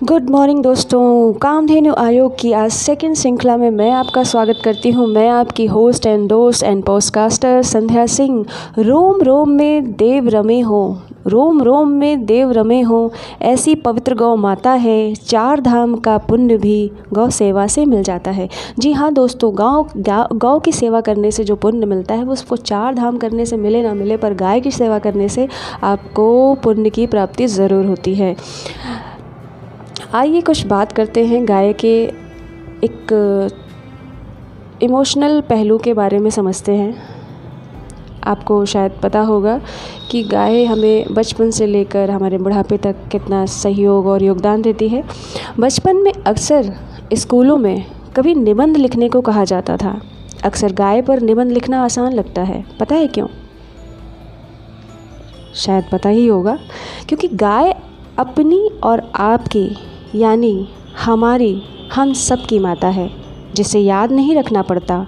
Good morning दोस्तों। कामधेनु आयोग की आज सेकंड श्रृंखला में मैं आपका स्वागत करती हूँ। मैं आपकी होस्ट एंड दोस्त एंड पोस्टकास्टर संध्या सिंह। रोम रोम में देव रमे हो। रोम रोम में देव रमे हो। ऐसी पवित्र गौ माता है। चार धाम का पुण्य भी गौ सेवा से मिल जाता है। जी हाँ दोस्तों, गाँव गौ की सेवा करने से जो पुण्य मिलता है, वो उसको चार धाम करने से मिले ना मिले, पर गाय की सेवा करने से आपको पुण्य की प्राप्ति ज़रूर होती है। आइए कुछ बात करते हैं गाय के एक इमोशनल पहलू के बारे में समझते हैं। आपको शायद पता होगा कि गाय हमें बचपन से लेकर हमारे बुढ़ापे तक कितना सहयोग और योगदान देती है। बचपन में अक्सर स्कूलों में कभी निबंध लिखने को कहा जाता था। अक्सर गाय पर निबंध लिखना आसान लगता है। पता है क्यों? शायद पता ही होगा, क्योंकि गाय अपनी और आपकी यानी हमारी, हम सब की माता है। जिसे याद नहीं रखना पड़ता,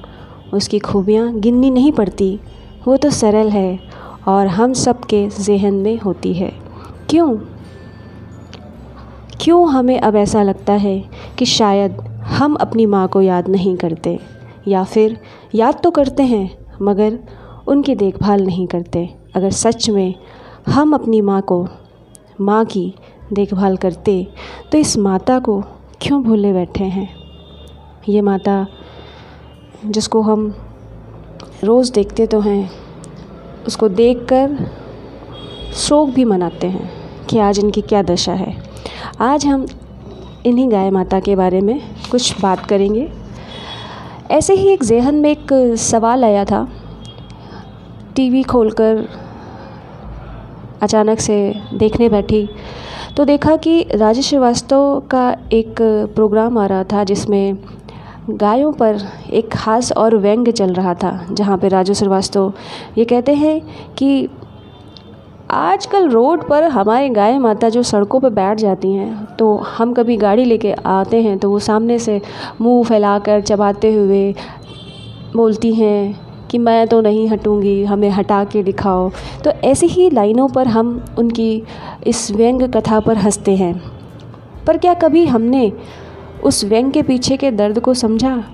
उसकी खूबियाँ गिननी नहीं पड़ती। वो तो सरल है और हम सब के जहन में होती है। क्यों? क्यों हमें अब ऐसा लगता है कि शायद हम अपनी माँ को याद नहीं करते? या फिर याद तो करते हैं, मगर उनकी देखभाल नहीं करते। अगर सच में हम अपनी माँ को, माँ की देखभाल करते तो इस माता को क्यों भूले बैठे हैं? ये माता, जिसको हम रोज़ देखते तो हैं, उसको देखकर शोक भी मनाते हैं कि आज इनकी क्या दशा है। आज हम इन्हीं गाय माता के बारे में कुछ बात करेंगे। ऐसे ही एक जहन में एक सवाल आया था, टीवी खोलकर अचानक से देखने बैठी। तो देखा कि राजेश श्रीवास्तव का एक प्रोग्राम आ रहा था, जिसमें गायों पर एक खास और व्यंग्य चल रहा था, जहाँ पे राजू श्रीवास्तव ये कहते हैं कि, आजकल रोड पर हमारे गाय माता जो सड़कों पर बैठ जाती हैं तो हम कभी गाड़ी लेके आते हैं तो वो सामने से मुँह फैलाकर चबाते हुए बोलती हैं कि मैं तो नहीं हटूँगी, हमें हटा के दिखाओ। तो ऐसी ही लाइनों पर हम उनकी इस व्यंग कथा पर हँसते हैं। पर क्या कभी हमने उस व्यंग के पीछे के दर्द को समझा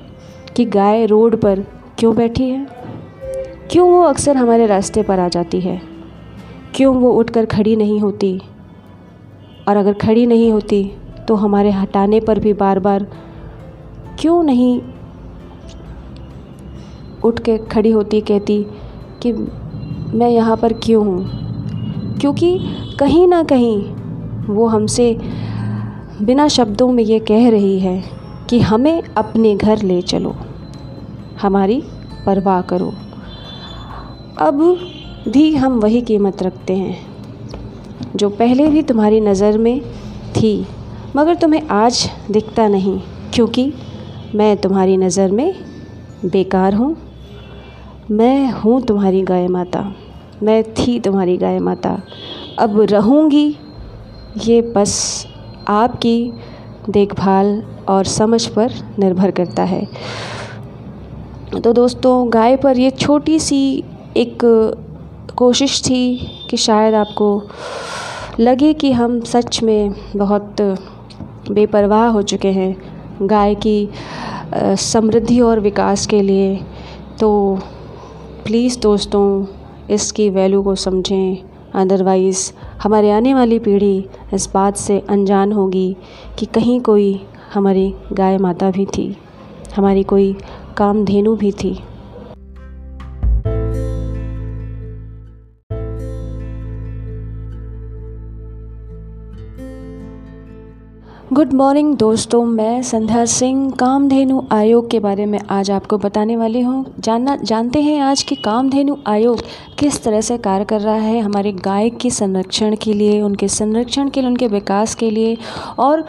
कि गाय रोड पर क्यों बैठी है? क्यों वो अक्सर हमारे रास्ते पर आ जाती है? क्यों वो उठकर खड़ी नहीं होती? और अगर खड़ी नहीं होती तो हमारे हटाने पर भी बार बार क्यों नहीं उठ के खड़ी होती कहती कि मैं यहाँ पर क्यों हूँ? क्योंकि कहीं ना कहीं वो हमसे बिना शब्दों में ये कह रही है कि हमें अपने घर ले चलो, हमारी परवाह करो। अब भी हम वही कीमत रखते हैं, जो पहले भी तुम्हारी नज़र में थी, मगर तुम्हें आज दिखता नहीं, क्योंकि मैं तुम्हारी नज़र में बेकार हूँ। मैं हूँ तुम्हारी गाय माता। मैं थी तुम्हारी गाय माता। अब रहूँगी, ये बस आपकी देखभाल और समझ पर निर्भर करता है। तो दोस्तों, गाय पर ये छोटी सी एक कोशिश थी कि शायद आपको लगे कि हम सच में बहुत बेपरवाह हो चुके हैं गाय की समृद्धि और विकास के लिए। तो प्लीज़ दोस्तों, इसकी वैल्यू को समझें। अदरवाइज़ हमारे आने वाली पीढ़ी इस बात से अनजान होगी कि कहीं कोई हमारी गाय माता भी थी, हमारी कोई कामधेनु भी थी। गुड मॉर्निंग दोस्तों। मैं संध्या सिंह, कामधेनु आयोग के बारे में आज आपको बताने वाली हूँ। जानना, जानते हैं आज कि कामधेनु आयोग किस तरह से कार्य कर रहा है हमारे गाय के संरक्षण के लिए, उनके संरक्षण के लिए, उनके विकास के लिए, और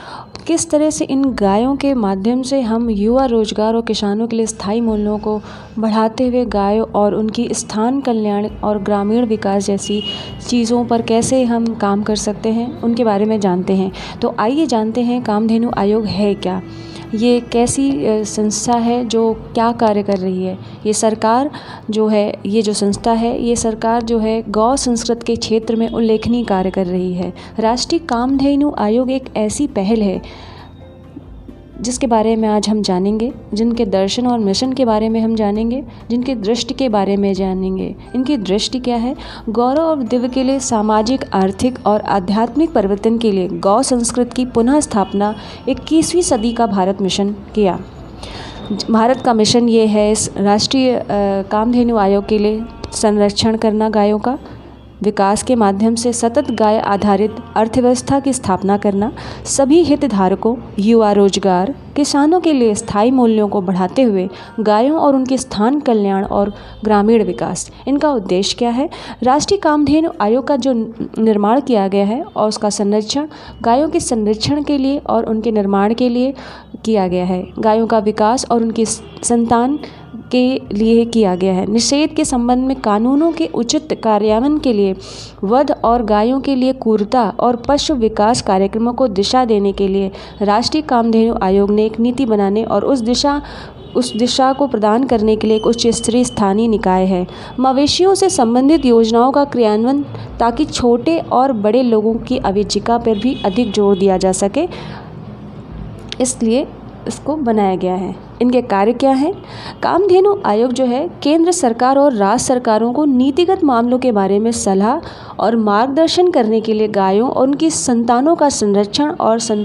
किस तरह से इन गायों के माध्यम से हम युवा रोज़गार और किसानों के लिए स्थायी मूल्यों को बढ़ाते हुए गायों और उनकी स्थान कल्याण और ग्रामीण विकास जैसी चीज़ों पर कैसे हम काम कर सकते हैं, उनके बारे में जानते हैं। तो आइए जानते हैं कामधेनु आयोग है क्या? ये कैसी संस्था है जो क्या कार्य कर रही है? ये सरकार जो है, ये जो संस्था है, ये सरकार जो है, गौ संस्कृत के क्षेत्र में उल्लेखनीय कार्य कर रही है। राष्ट्रीय कामधेनु आयोग एक ऐसी पहल है जिसके बारे में आज हम जानेंगे, जिनके दर्शन और मिशन के बारे में हम जानेंगे, जिनकी दृष्टि के बारे में जानेंगे। इनकी दृष्टि क्या है? गौरव और दिव्य के लिए सामाजिक, आर्थिक और आध्यात्मिक परिवर्तन के लिए गौ संस्कृत की पुनः स्थापना इक्कीसवीं सदी का भारत मिशन किया। भारत का मिशन ये है इस राष्ट्रीय कामधेनु आयोग के लिए संरक्षण करना गायों का। विकास के माध्यम से सतत गाय आधारित अर्थव्यवस्था की स्थापना करना, सभी हितधारकों, युवा रोज़गार, किसानों के लिए स्थायी मूल्यों को बढ़ाते हुए गायों और उनके स्थान कल्याण और ग्रामीण विकास। इनका उद्देश्य क्या है? राष्ट्रीय कामधेनु आयोग का जो निर्माण किया गया है और उसका संरक्षण गायों के संरक्षण के लिए और उनके निर्माण के लिए किया गया है। गायों का विकास और उनकी संतान के लिए किया गया है। निषेध के संबंध में कानूनों के उचित कार्यान्वयन के लिए, वध और गायों के लिए क्रूरता और पशु विकास कार्यक्रमों को दिशा देने के लिए राष्ट्रीय कामधेनु आयोग ने एक नीति बनाने और उस दिशा उस दिशा को प्रदान करने के लिए एक उच्च स्तरीय स्थानीय निकाय है। मवेशियों से संबंधित योजनाओं का क्रियान्वयन ताकि छोटे और बड़े लोगों की आजीविका पर भी अधिक ज़ोर दिया जा सके। इसलिए इसको बनाया गया है। इनके कार्य क्या हैं? कामधेनु आयोग जो है केंद्र सरकार और राज्य सरकारों को नीतिगत मामलों के बारे में सलाह और मार्गदर्शन करने के लिए गायों और उनकी संतानों का संरक्षण और सं,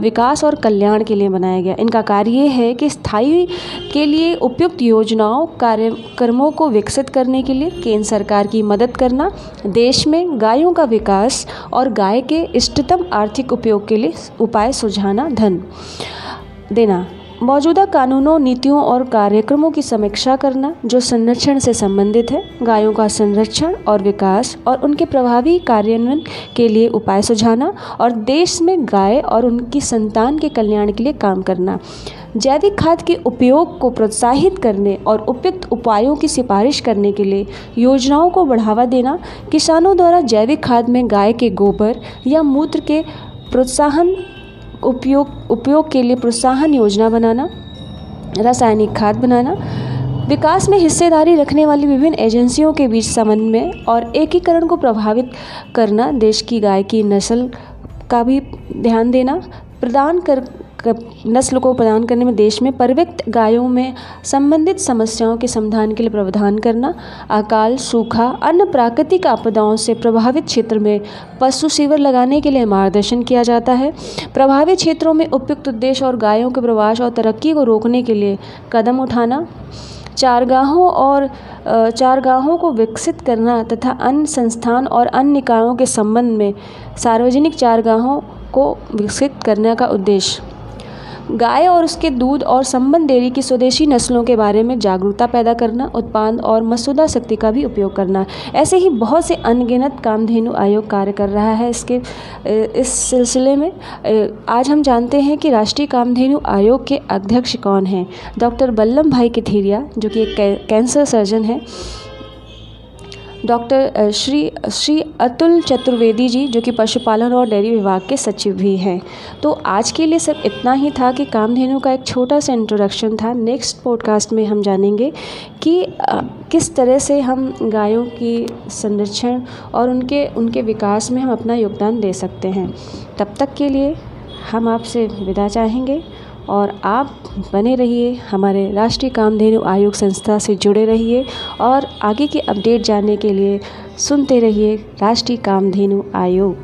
विकास और कल्याण के लिए बनाया गया। इनका कार्य ये है कि स्थायी के लिए उपयुक्त योजनाओं कार्यक्रमों को विकसित करने के लिए केंद्र सरकार की मदद करना देश में गायों का विकास और गाय के इष्टतम आर्थिक उपयोग के लिए उपाय सुझाना धन। देना। मौजूदा कानूनों, नीतियों और कार्यक्रमों की समीक्षा करना, जो संरक्षण से संबंधित है। गायों का संरक्षण और विकास और उनके प्रभावी कार्यान्वयन के लिए उपाय सुझाना और देश में गाय और उनकी संतान के कल्याण के लिए काम करना। जैविक खाद के उपयोग को प्रोत्साहित करने और उपयुक्त उपायों की सिफारिश करने के लिए योजनाओं को बढ़ावा देना। किसानों द्वारा जैविक खाद में गाय के गोबर या मूत्र के प्रोत्साहन उपयोग उपयोग के लिए प्रोत्साहन योजना बनाना, रासायनिक खाद बनाना, विकास में हिस्सेदारी रखने वाली विभिन्न एजेंसियों के बीच समन्वय और एकीकरण को प्रभावित करना, देश की गाय की नस्ल का भी ध्यान देना, प्रदान कर नस्ल को प्रदान करने में देश में परिव्यक्त गायों में संबंधित समस्याओं के समाधान के लिए प्रावधान करना, अकाल, सूखा, अन्य प्राकृतिक आपदाओं से प्रभावित क्षेत्र में पशु शिविर लगाने के लिए मार्गदर्शन किया जाता है। प्रभावित क्षेत्रों में उपयुक्त उद्देश्य और गायों के प्रवास और तरक्की को रोकने के लिए कदम उठाना, चारगाहों और चारगाहों को विकसित करना तथा अन्य संस्थान और अन्य निकायों के संबंध में सार्वजनिक चारगाहों को विकसित करने का उद्देश्य। गाय और उसके दूध और संबंध डेयरी की स्वदेशी नस्लों के बारे में जागरूकता पैदा करना, उत्पाद और मसूदा शक्ति का भी उपयोग करना। ऐसे ही बहुत से अनगिनत कामधेनु आयोग कार्य कर रहा है इसके इस सिलसिले में। आज हम जानते हैं कि राष्ट्रीय कामधेनु आयोग के अध्यक्ष कौन हैं? डॉक्टर बल्लभ भाई कथेरिया, जो कि एक कैंसर सर्जन है। डॉक्टर श्री श्री अतुल चतुर्वेदी जी, जो कि पशुपालन और डेयरी विभाग के सचिव भी हैं। तो आज के लिए सिर्फ़ इतना ही था कि कामधेनु का एक छोटा सा इंट्रोडक्शन था। नेक्स्ट पॉडकास्ट में हम जानेंगे कि किस तरह से हम गायों की संरक्षण और उनके उनके विकास में हम अपना योगदान दे सकते हैं। तब तक के लिए हम आपसे विदा चाहेंगे। और आप बने रहिए, हमारे राष्ट्रीय कामधेनु आयोग संस्था से जुड़े रहिए और आगे के अपडेट जानने के लिए सुनते रहिए राष्ट्रीय कामधेनु आयोग।